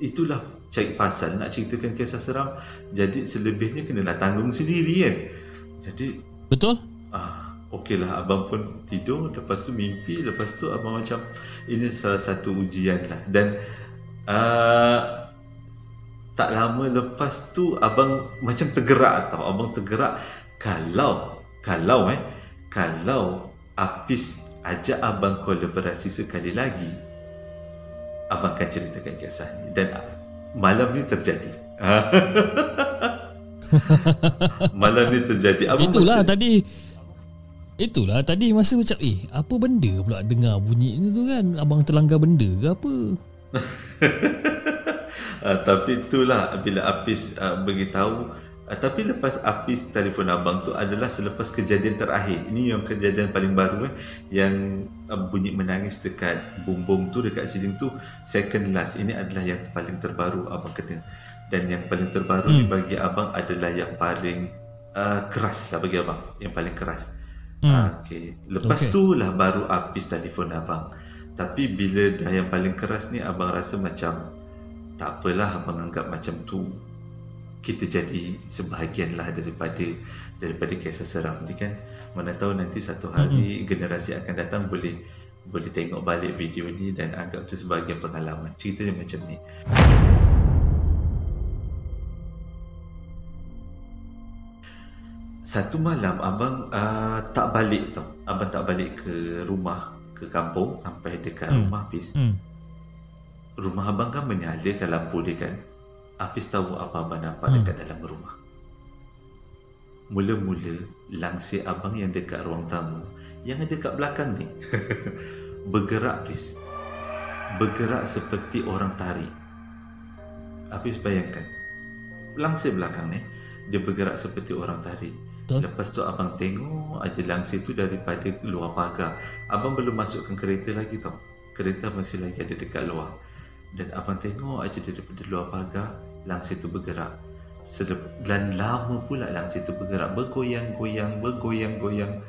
Itulah cari pasal nak ceritakan kisah seram. Jadi selebihnya kenalah tanggung sendiri kan? Jadi Betul? ah okey lah abang pun tidur. Lepas tu mimpi lepas tu abang macam ini salah satu ujian lah dan uh, tak lama lepas tu abang macam tergerak tau. Abang tergerak kalau kalau eh kalau Apis ajak abang kolaborasi sekali lagi abang akan ceritakan kisah ni dan malam ni terjadi. [LAUGHS] Malam ni terjadi. Abang Itulah macam- tadi. Itulah tadi masa macam Eh apa benda pula dengar bunyi tu kan? Abang terlanggar benda ke apa [LAUGHS] uh, tapi itulah bila Apis uh, beritahu uh, tapi lepas Apis telefon abang tu adalah selepas kejadian terakhir ini yang kejadian paling baru eh yang uh, bunyi menangis dekat bom-bom tu dekat siling tu second last ini adalah yang paling terbaru abang kena dan yang paling terbaru hmm. bagi abang adalah yang paling uh, keras lah bagi abang yang paling keras Hmm. hmm. okay. lepas okay. tu lah baru Apis telefon abang tapi bila dah yang paling keras ni abang rasa macam tak apalah abang anggap macam tu kita jadi sebahagian lah daripada daripada kisah seram ni kan mana tahu nanti satu hari mm-hmm. generasi akan datang boleh boleh tengok balik video ni dan anggap tu sebahagian pengalaman ceritanya macam ni satu malam abang uh, tak balik tau abang tak balik ke rumah ke kampung sampai dekat hmm. rumah habis hmm. Rumah abang kan menyalakan lampu dia kan Hafiz tahu apa abang nampak Hmm. dekat dalam rumah mula-mula langsir abang yang dekat ruang tamu yang ada dekat belakang ni [LAUGHS] bergerak Hafiz bergerak seperti orang tari Hafiz bayangkan langsir belakang ni dia bergerak seperti orang tari Betul. Lepas tu abang tengok aja langsir tu daripada luar pagar. Abang belum masukkan kereta lagi tau. Kereta masih lagi ada dekat luar. Dan abang tengok aja daripada luar pagar, langsir tu bergerak. Sedep, dan lama pula langsir tu bergerak. Bergoyang-goyang, bergoyang-goyang.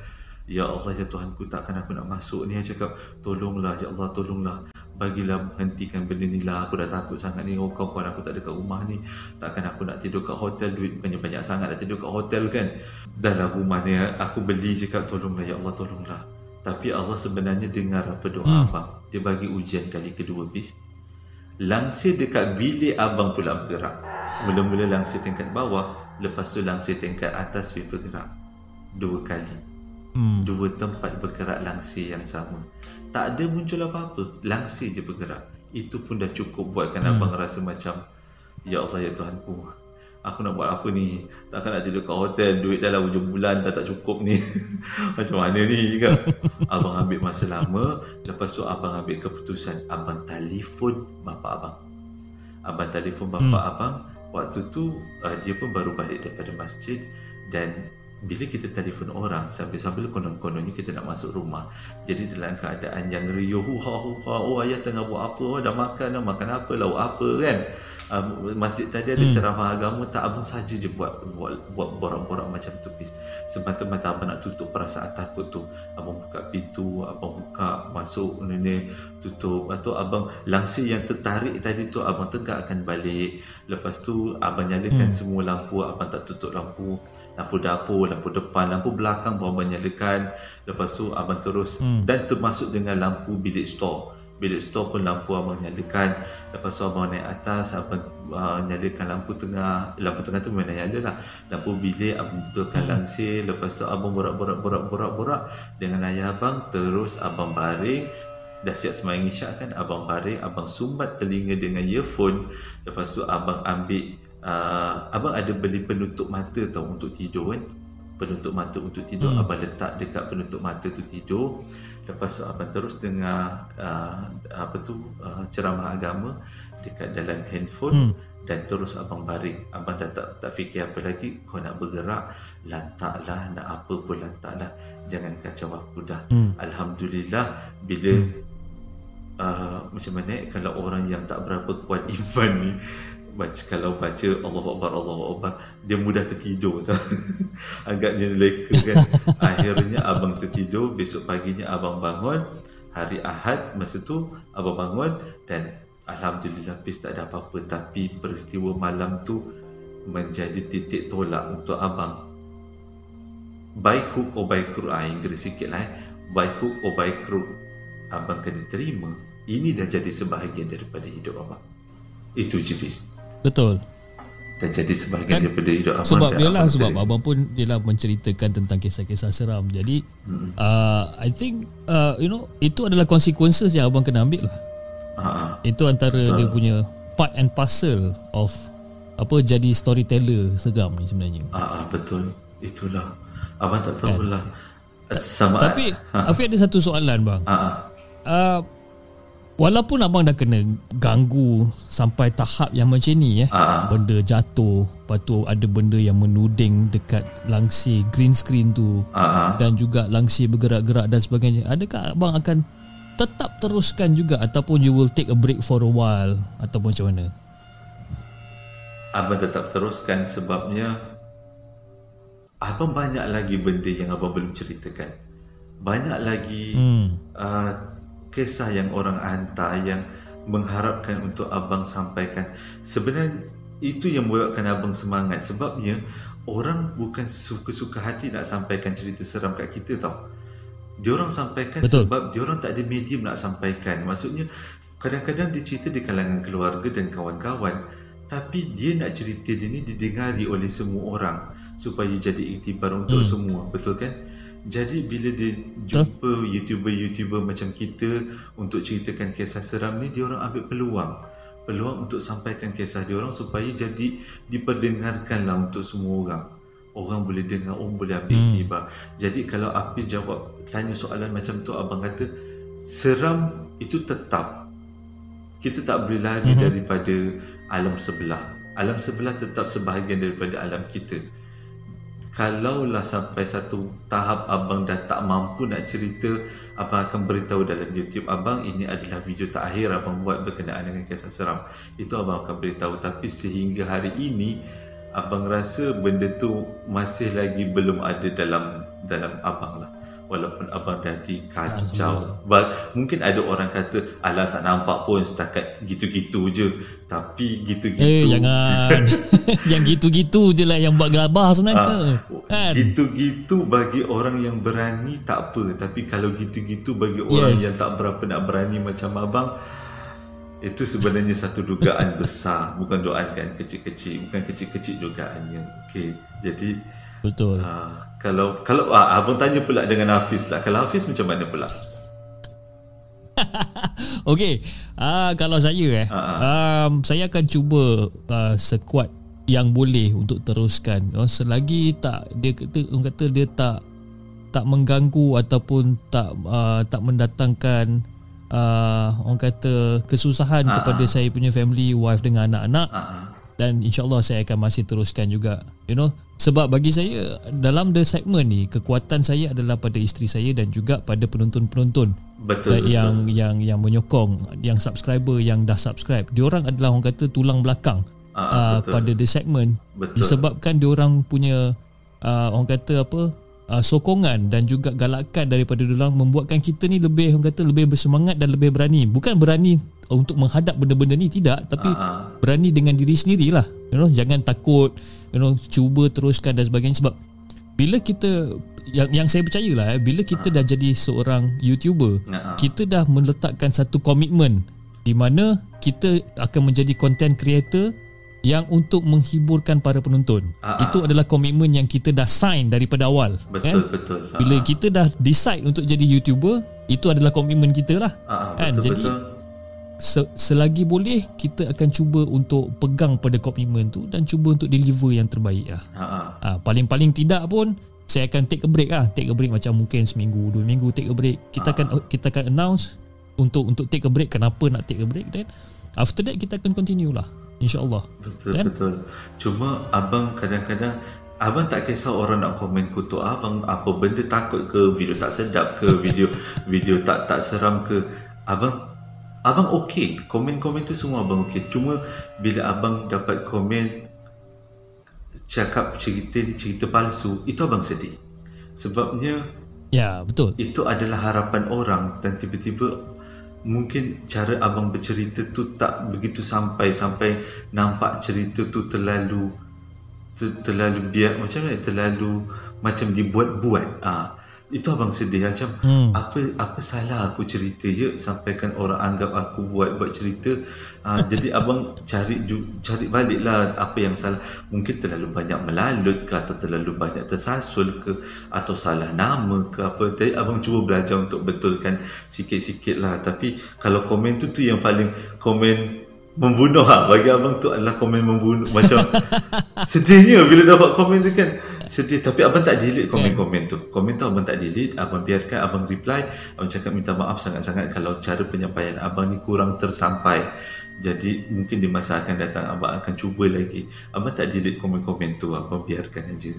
Ya Allah ya Tuhanku takkan aku nak masuk ni. Cakap tolonglah ya Allah tolonglah. Bagilah hentikan benda ni lah. Aku dah takut sangat ni. Oh kawan aku tak ada kat rumah ni. Takkan aku nak tidur kat hotel. Duit bukannya banyak sangat nak tidur kat hotel kan? Dah lah rumah ni aku beli cakap tolonglah ya Allah tolonglah. Tapi Allah sebenarnya dengar apa doa Hmm. abang. Dia bagi ujian kali kedua bis Langsir dekat bilik abang pula bergerak Mula-mula langsir tingkat bawah Lepas tu langsir tingkat atas pun bergerak Dua kali Hmm. Dua tempat bergerak langsir yang sama Tak ada muncul apa-apa Langsir je bergerak Itu pun dah cukup buatkan Hmm. hmm. abang rasa macam Ya Allah ya Tuhanku aku nak buat apa ni takkan nak tidur kat hotel duit dalam hujung bulan dah tak cukup ni [LAUGHS] macam mana ni kan [LAUGHS] abang ambil masa lama lepas tu abang ambil keputusan abang telefon bapa abang abang telefon bapa Hmm. hmm. abang waktu tu uh, dia pun baru balik daripada masjid dan bila kita telefon orang sambil-sambil konon-kononnya kita nak masuk rumah jadi dalam keadaan yang riuh ha, ha, oh ayah tengah buat apa? Oh, dah makan dah makan apa lauk apa? kan? Um, masjid tadi ada Hmm. ceramah agama tak abang saja je buat buat, buat borak-borak macam tu please semata-mata abang nak tutup perasaan takut tu. Abang buka pintu abang buka masuk ni tutup. Tu abang langsir yang tertarik tadi tu abang tegakkan balik. Lepas tu abang nyalakan Hmm. semua lampu abang tak tutup lampu lampu dapur lampu depan lampu belakang pun abang nyalakan. Lepas tu abang terus Hmm. dan termasuk dengan lampu bilik store bilik store pun lampu abang nyalakan. Lepas tu abang naik atas abang uh, nyalakan lampu tengah. Lampu tengah tu memang nyala lah. Lampu bilik abang betulkan Hmm. langsir. Lepas tu abang borak-borak-borak-borak-borak dengan ayah abang terus abang baring. Dah siap sembahyang isyak kan? Abang baring abang sumbat telinga dengan earphone. Lepas tu abang ambil uh, abang ada beli penutup mata tau untuk tidur kan? Penutup mata untuk tidur. Hmm. abang letak dekat penutup mata tu tidur. Lepas tu abang terus dengar uh, apa tu uh, ceramah agama dekat dalam handphone Hmm. dan terus abang baring. Abang dah tak tak fikir apa lagi. Kau nak bergerak lantaklah. Nak apa pun lantaklah. Jangan kacau aku dah. Hmm. Alhamdulillah bila uh, macam mana eh, kalau orang yang tak berapa kuat [LAUGHS] iman ni baca kalau baca Allah Akbar Allah Akbar dia mudah tertidur tau [LAUGHS] agaknya leka kan? [LAUGHS] Akhirnya abang tertidur besok paginya abang bangun hari Ahad masa tu abang bangun dan Alhamdulillah pis tak ada apa-apa. Tapi peristiwa malam tu menjadi titik tolak untuk abang. By hook or by crook ah Inggeris sikit lah eh. by hook or by crook abang kena terima. Ini dah jadi sebahagian daripada hidup abang. Itu je bis Betul. dah jadi sebahagian Kan, daripada hidup abang Sebab dan yalah abang sebab abang pun ialah menceritakan tentang kisah-kisah seram. Jadi Hmm. uh, I think uh, you know itu adalah consequences yang abang kena ambil lah. Ah, ah. Itu antara dia punya part and parcel of apa jadi storyteller seram ni sebenarnya. Ah, betul itulah abang tak tahu lah sama Kan. Tapi [LAUGHS] Afiq ada satu soalan bang. ah. Uh, walaupun abang dah kena ganggu sampai tahap yang macam ni eh. Ah. Benda jatuh, lepas tu ada benda yang menuding dekat langsir green screen tu. Ah. dan juga langsir bergerak-gerak dan sebagainya. Adakah abang akan tetap teruskan juga ataupun you will take a break for a while ataupun macam mana? Abang tetap teruskan sebabnya Abang banyak lagi benda yang abang belum ceritakan Banyak lagi Hmm. uh, kisah yang orang hantar yang mengharapkan untuk abang sampaikan. Sebenarnya itu yang membuatkan abang semangat. Sebabnya orang bukan suka-suka hati nak sampaikan cerita seram kat kita tau. Diorang sampaikan Betul. sebab diorang tak ada medium nak sampaikan. Maksudnya kadang-kadang dia cerita di kalangan keluarga dan kawan-kawan tapi dia nak cerita dia ni didengari oleh semua orang supaya jadi iktibar untuk Hmm. semua. Betul kan jadi bila dia jumpa YouTuber-YouTuber macam kita untuk ceritakan kisah seram ni, dia orang ambil peluang. Peluang untuk sampaikan kisah dia orang supaya jadi diperdengarkanlah untuk semua orang. Orang boleh dengar, orang boleh ambil Hmm. hmm. tiba. Jadi kalau Hafiz jawab tanya soalan macam tu abang kata seram itu tetap. Kita tak boleh lari mm-hmm. daripada alam sebelah. Alam sebelah tetap sebahagian daripada alam kita kalaulah sampai satu tahap abang dah tak mampu nak cerita abang akan beritahu dalam YouTube abang ini adalah video terakhir abang buat berkenaan dengan kisah seram. Itu abang akan beritahu. Tapi sehingga hari ini abang rasa benda tu masih lagi belum ada dalam dalam abang lah walaupun abang dah dikacau. Ba- mungkin ada orang kata alah tak nampak pun setakat gitu-gitu je. Tapi gitu-gitu Eh jangan. [LAUGHS] Yang gitu-gitu je lah Yang buat gelabah sebenarnya. Kan? Gitu-gitu bagi orang yang berani tak apa. Tapi kalau gitu-gitu bagi orang Yes. yang tak berapa nak berani macam abang Itu sebenarnya satu dugaan [LAUGHS] besar. Bukan doakan kecil-kecil Bukan kecil-kecil dugaannya Okay Jadi Betul. uh, Kalau kalau uh, Abang tanya pula dengan Hafiz lah. Kalau Hafiz macam mana pula? [LAUGHS] Okay uh, Kalau saya eh Ha, um, Saya akan cuba uh, Sekuat yang boleh untuk teruskan. Oh, selagi tak dia kata orang kata dia tak tak mengganggu ataupun tak uh, tak mendatangkan uh, orang kata kesusahan Ah, kepada ah. saya punya family wife dengan anak-anak Ah, ah. Dan insyaallah saya akan masih teruskan juga you know sebab bagi saya dalam the segment ni kekuatan saya adalah pada isteri saya dan juga pada penonton-penonton Betul, betul. yang yang yang menyokong yang subscriber yang dah subscribe diorang adalah orang kata tulang belakang uh, betul. pada the segment Betul. disebabkan diorang punya uh, orang kata apa uh, sokongan dan juga galakan daripada diorang membuatkan kita ni lebih orang kata lebih bersemangat dan lebih berani. Bukan berani untuk menghadap benda-benda ni tidak. Tapi ah. berani dengan diri sendiri lah you know jangan takut you know cuba teruskan dan sebagainya. Sebab bila kita yang yang saya percayalah eh, bila kita dah jadi seorang YouTuber ah. kita dah meletakkan satu komitmen di mana kita akan menjadi content creator yang untuk menghiburkan para penonton. Ah, ah. Itu adalah komitmen yang kita dah sign daripada awal. Betul, kan? betul. Ah, Bila kita dah decide untuk jadi YouTuber, itu adalah komitmen kita lah. Ah, ah, kan? betul, Jadi betul. se- selagi boleh kita akan cuba untuk pegang pada komitmen tu dan cuba untuk deliver yang terbaik lah. Ah, ah. Ha, paling-paling tidak pun saya akan take a break lah. Take a break macam mungkin seminggu, dua minggu take a break. Kita Ah. akan kita akan announce untuk untuk take a break kenapa nak take a break then after that kita akan continue lah. InsyaAllah. Betul Kan? betul. Cuma abang kadang-kadang abang tak kisah orang nak komen kutuk abang apa benda takut ke video tak sedap ke [LAUGHS] video video tak tak seram ke abang abang okey komen-komen tu semua abang okey cuma bila abang dapat komen cakap cerita ni cerita palsu itu abang sedih sebabnya Ya, betul. itu adalah harapan orang dan tiba-tiba mungkin cara abang bercerita tu tak begitu sampai sampai nampak cerita tu terlalu ter, terlalu biar macam mana? Terlalu macam dibuat-buat. Ah itu abang sedih macam Hmm. apa apa salah aku cerita ya sampaikan orang anggap aku buat buat cerita. Ah, [LAUGHS] jadi abang cari cari baliklah apa yang salah. Mungkin terlalu banyak melalut ke atau terlalu banyak tersasul ke atau salah nama ke apa. Jadi abang cuba belajar untuk betulkan sikit-sikit lah. Tapi kalau komen tu tu yang paling komen membunuh ha. bagi abang tu adalah komen membunuh. Macam [LAUGHS] sedihnya bila dapat komen tu kan sedih. Tapi abang tak delete komen-komen tu. Komen tu abang tak delete. Abang biarkan abang reply. Abang cakap minta maaf sangat-sangat kalau cara penyampaian abang ni kurang tersampai. Jadi mungkin di masa akan datang abang akan cuba lagi. Abang tak delete komen-komen tu. Abang biarkan aja.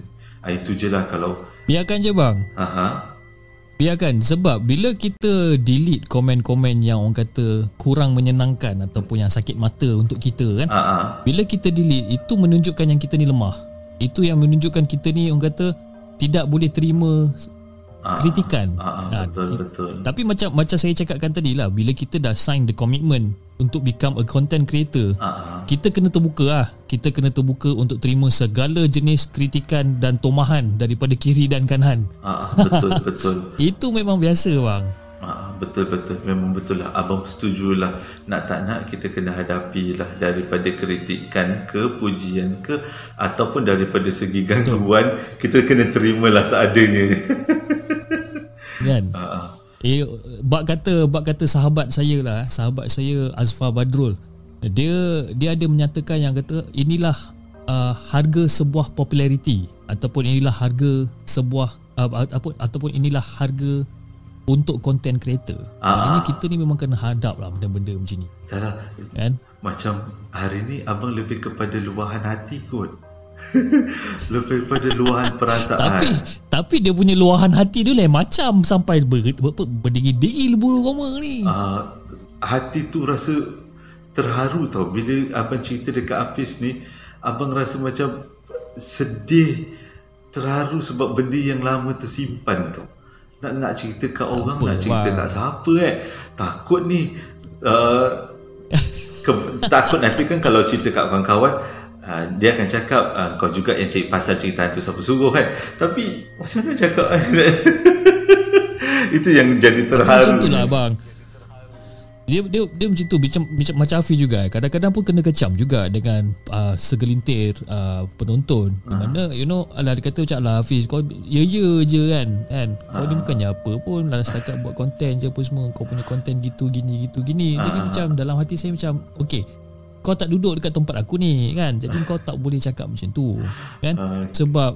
Ah, itu je lah kalau Biarkan je bang. aha. Biarkan. Sebab bila kita delete komen-komen yang orang kata kurang menyenangkan ataupun yang sakit mata untuk kita kan. ah. Bila kita delete itu menunjukkan yang kita ni lemah. Itu yang menunjukkan kita ni orang kata tidak boleh terima Ah, kritikan. ah, ah, Ha, betul ki- betul Tapi macam macam saya cakapkan tadi lah bila kita dah sign the commitment untuk become a content creator, ah, ah. kita kena terbuka lah. Kita kena terbuka untuk terima segala jenis kritikan dan tomahan daripada kiri dan kanan. Ah, betul betul [LAUGHS] Itu memang biasa bang. Ah, betul betul memang betul lah abang setujulah nak tak nak kita kena hadapi lah daripada kritikan ke pujian ke ataupun daripada segi gangguan kita kena terimalah seadanya [LAUGHS] Kan? ah. Eh bab kata bab kata sahabat saya lah, sahabat saya Azfar Badrul. Dia dia ada menyatakan yang kata inilah uh, harga sebuah populariti ataupun inilah harga sebuah uh, apa ataupun inilah harga untuk content creator. Ah. Maknanya kita ni memang kena hadap lah benda-benda macam ni. tak lah Kan? macam hari ni abang lebih kepada luahan hati kot [LAUGHS] lebih kepada luahan perasaan Tapi tapi dia punya luahan hati dia lain macam sampai ber, ber, ber, berdegil-degil bulu roma ni. uh, hati tu rasa terharu tau bila abang cerita dekat Hafiz ni abang rasa macam sedih terharu sebab benda yang lama tersimpan tu nak nak cerita kat orang apa, nak cerita bang. kat siapa eh? Takut ni uh, ke, [LAUGHS] takut nanti kan kalau cerita kat kawan-kawan uh, dia akan cakap uh, kau juga yang cari pasal cerita tu siapa suruh kan? Tapi macam mana cakap? [LAUGHS] Itu yang jadi terharu Macam tu lah abang dia dia dia macam tu macam macam macam Afi juga kadang-kadang pun kena kecam juga dengan uh, segelintir uh, penonton. Di mana you know alah dia kata macam lah Hafiz kau ya ya je kan kan? Kau ni bukannya apa pun lah setakat buat konten je apa semua. Kau punya konten gitu gini gitu gini. Jadi macam dalam hati saya macam okey kau tak duduk dekat tempat aku ni kan. Jadi kau tak boleh cakap macam tu kan. Ah. Sebab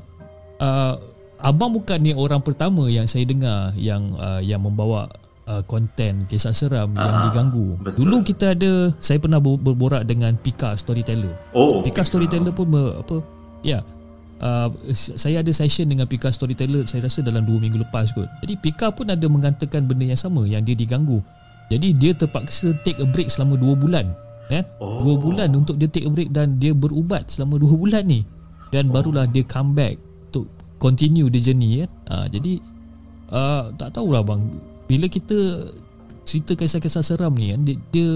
uh, abang bukan ni orang pertama yang saya dengar yang uh, yang membawa uh, konten kisah seram yang Ah, diganggu. betul. Dulu kita ada saya pernah ber- berborak dengan Pika Storyteller. Oh. Pika Storyteller pun ber, apa ya uh, s- saya ada session dengan Pika Storyteller saya rasa dalam 2 minggu lepas kot. Jadi Pika pun ada mengatakan benda yang sama yang dia diganggu. Jadi dia terpaksa take a break selama 2 bulan kan? Oh. 2 bulan untuk dia take a break dan dia berubat selama 2 bulan ni. Dan barulah dia come back untuk continue the journey kan. Uh, jadi uh, tak tahulah bang bila kita cerita kisah-kisah seram ni kan dia, dia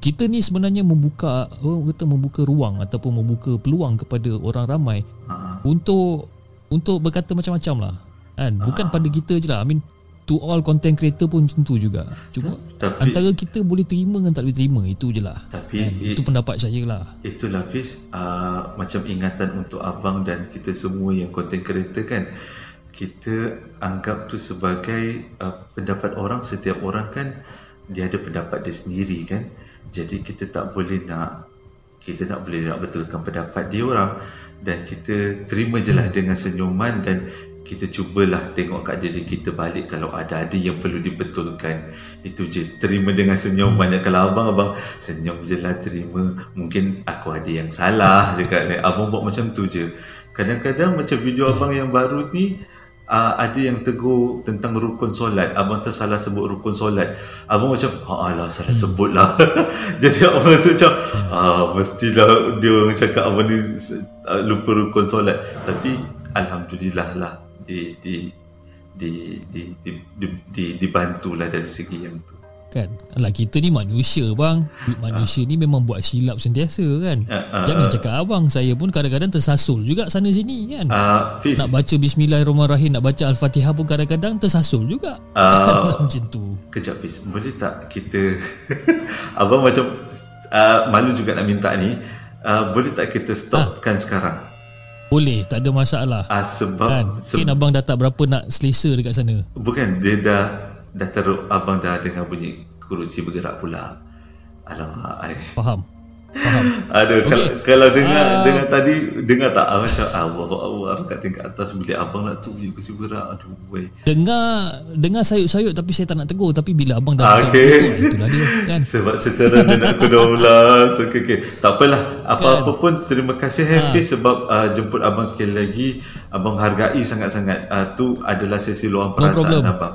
kita ni sebenarnya membuka orang kata membuka ruang ataupun membuka peluang kepada orang ramai Ah, untuk untuk berkata macam-macam lah kan? Bukan pada kita je lah. I mean to all content creator pun macam tu juga. Cuma Tapi antara kita boleh terima dengan tak boleh terima itu je lah. Tapi kan? itu pendapat saya lah. Itulah Fiz uh, Macam ingatan untuk abang dan kita semua yang content creator kan Kita anggap tu sebagai uh, pendapat orang Setiap orang kan dia ada pendapat dia sendiri kan. Jadi kita tak boleh nak Kita tak boleh nak betulkan pendapat dia orang. Dan kita terima je lah dengan senyuman dan kita cubalah tengok kat diri kita balik kalau ada ada yang perlu dibetulkan. Itu je terima dengan senyum banyak kalau abang abang senyum je lah terima. Mungkin aku ada yang salah dekat ni. Abang buat macam tu je. Kadang-kadang macam video abang yang baru ni uh, ada yang tegur tentang rukun solat. Abang tersalah sebut rukun solat. Abang macam ah alah salah sebut lah. [LAUGHS] Jadi abang rasa macam ah mestilah dia orang cakap abang ni uh, lupa rukun solat. Tapi alhamdulillah lah di di di di di, di, di dibantulah dari segi yang tu kan? Alah kita ni manusia bang. Manusia ni memang buat silap sentiasa kan? Ah, ah, jangan ah. cakap abang saya pun kadang-kadang tersasul juga sana sini kan? Fiz. Nak baca bismillahirrahmanirrahim nak baca al-fatihah pun kadang-kadang tersasul juga. Uh, [LAUGHS] macam tu. Kejap Fiz, boleh tak kita [LAUGHS] Abang macam uh, malu juga nak minta ni. Uh, Boleh tak kita stopkan sekarang? Boleh tak ada masalah. Uh, Sebab kan? se- mungkin abang dah tak berapa nak selesa dekat sana. Bukan, dia dah Dah teruk, abang dah dengar bunyi kerusi bergerak pula Alamak I. faham [LAUGHS] faham Aduh, Okey. kalau, kalau dengar Ah. dengar tadi Dengar tak ah, Macam Allah Allah Kat tingkat atas Bilik abang lah tu Bunyi kerusi bergerak Aduh wey. dengar dengar sayut-sayut tapi saya tak nak tegur tapi bila abang dah Ah, okey. betul, itulah dia kan [LAUGHS] Sebab sekarang dia nak ke 12 okay, okay. Tak apalah Apa-apa Kan? pun Terima kasih Happy Sebab uh, jemput abang sekali lagi Abang hargai sangat-sangat uh, Tu adalah sesi luang perasaan problem. abang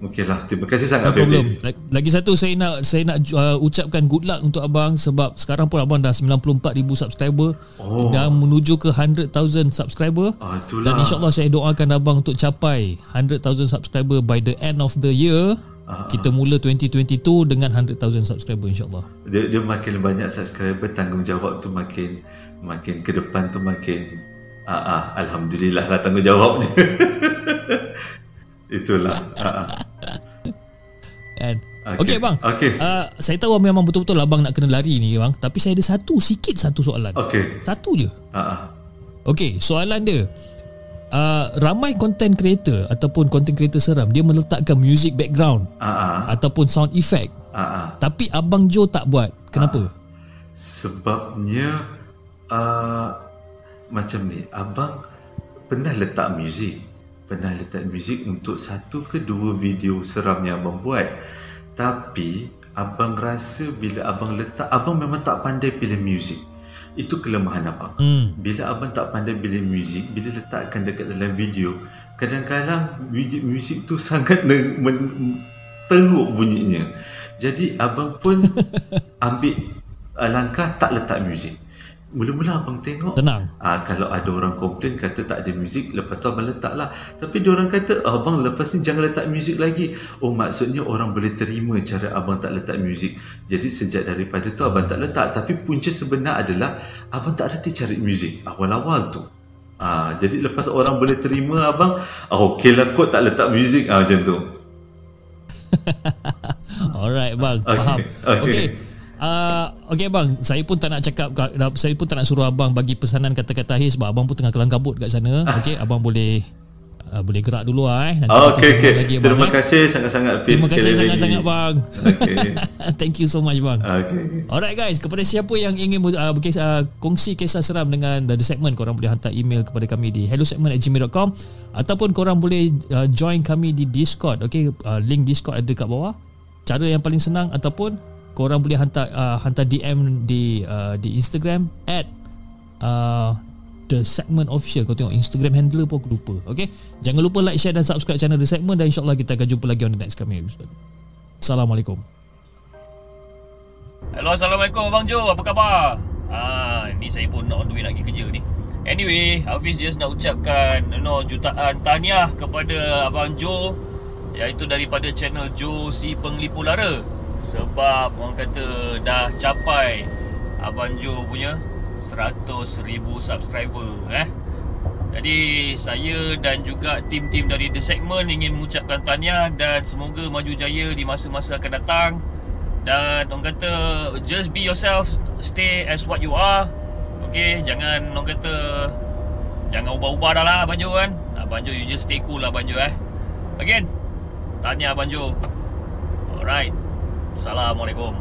Okey lah Terima kasih sangat No problem. Lagi- Lagi satu saya nak saya nak uh, ucapkan good luck untuk abang sebab sekarang pun abang dah 94,000 subscriber Oh. dan menuju ke 100,000 subscriber. Ah, itulah Dan insyaAllah saya doakan abang untuk capai 100,000 subscriber by the end of the year. Ah, Kita mula 2022 dengan 100,000 subscriber insyaAllah. dia, dia makin banyak subscriber Tanggungjawab tu makin Makin ke depan tu makin ah, ah, Alhamdulillah lah tanggungjawab dia [LAUGHS] Itulah ah, ah. Kan? Okey. Okey bang. Okey. Uh, saya tahu memang betul-betul abang nak kena lari ni bang. Tapi saya ada satu sikit satu soalan. Okey Satu je. ah, ah. Okey, soalan dia. Uh, ramai content creator ataupun content creator seram dia meletakkan music background Ah, ah, ataupun sound effect. ah, ah. Tapi abang Joe tak buat. Kenapa? Sebabnya uh, Macam ni Abang Pernah letak muzik Pernah letak muzik Untuk satu ke dua video seram yang abang buat. Tapi Abang rasa bila abang letak Abang memang tak pandai pilih muzik Itu kelemahan abang. Hmm. bila abang tak pandai pilih muzik Bila letakkan dekat dalam video Kadang-kadang muzik, tu [LAUGHS] sangat men- teruk bunyinya. Jadi abang pun [LAUGHS] ambil uh, langkah tak letak muzik Mula-mula abang tengok Tenang. Ah kalau ada orang komplain kata tak ada muzik lepas tu abang letak lah tapi dia orang kata oh, abang lepas ni jangan letak muzik lagi oh maksudnya orang boleh terima cara abang tak letak muzik jadi sejak daripada tu abang tak letak tapi punca sebenar adalah abang tak reti cari muzik awal-awal tu Ah, jadi lepas orang boleh terima abang, ah, okey lah kot tak letak muzik ah, macam tu. [LAUGHS] Alright bang, Okey, faham. okey. Okey. Uh, okay bang, saya pun tak nak cakap saya pun tak nak suruh abang bagi pesanan kata-kata akhir sebab abang pun tengah kelang kabut kat sana. Okey, abang boleh uh, boleh gerak dulu lah eh. Nanti Oh, sambung okey. lagi, Terima eh. kasih sangat-sangat Fiz Terima kasih sangat-sangat bang. Okey. [LAUGHS] Thank you so much bang. Okey. Alright guys, kepada siapa yang ingin uh, berkis, uh, kongsi kisah seram dengan uh, The Segment, korang boleh hantar email kepada kami di hellosegment@gmail.com ataupun korang boleh uh, join kami di Discord. Okay, uh, link Discord ada kat bawah. Cara yang paling senang ataupun korang boleh hantar uh, hantar DM di uh, di Instagram at uh, The Segment Official. Kau tengok Instagram handler pun aku lupa. Okay? Jangan lupa like, share dan subscribe channel The Segment Dan insyaAllah kita akan jumpa lagi on the next coming episode. Assalamualaikum. Hello Assalamualaikum Abang Jo. Apa khabar? Ah, ni saya pun on the way nak pergi kerja ni. Anyway Hafiz just nak ucapkan you know, Jutaan tahniah kepada Abang Jo Iaitu daripada channel Jo Si Penglipu Lara Sebab orang kata dah capai Abang Jo punya 100,000 subscriber eh. Jadi saya dan juga tim-tim dari The Segment ingin mengucapkan tahniah dan semoga maju jaya di masa-masa akan datang. Dan orang kata just be yourself, stay as what you are. Okay, jangan orang kata jangan ubah-ubah dah lah Abang Jo kan. Abang Jo you just stay cool lah Abang Jo eh. Again, tahniah Abang Jo. Alright. Assalamualaikum.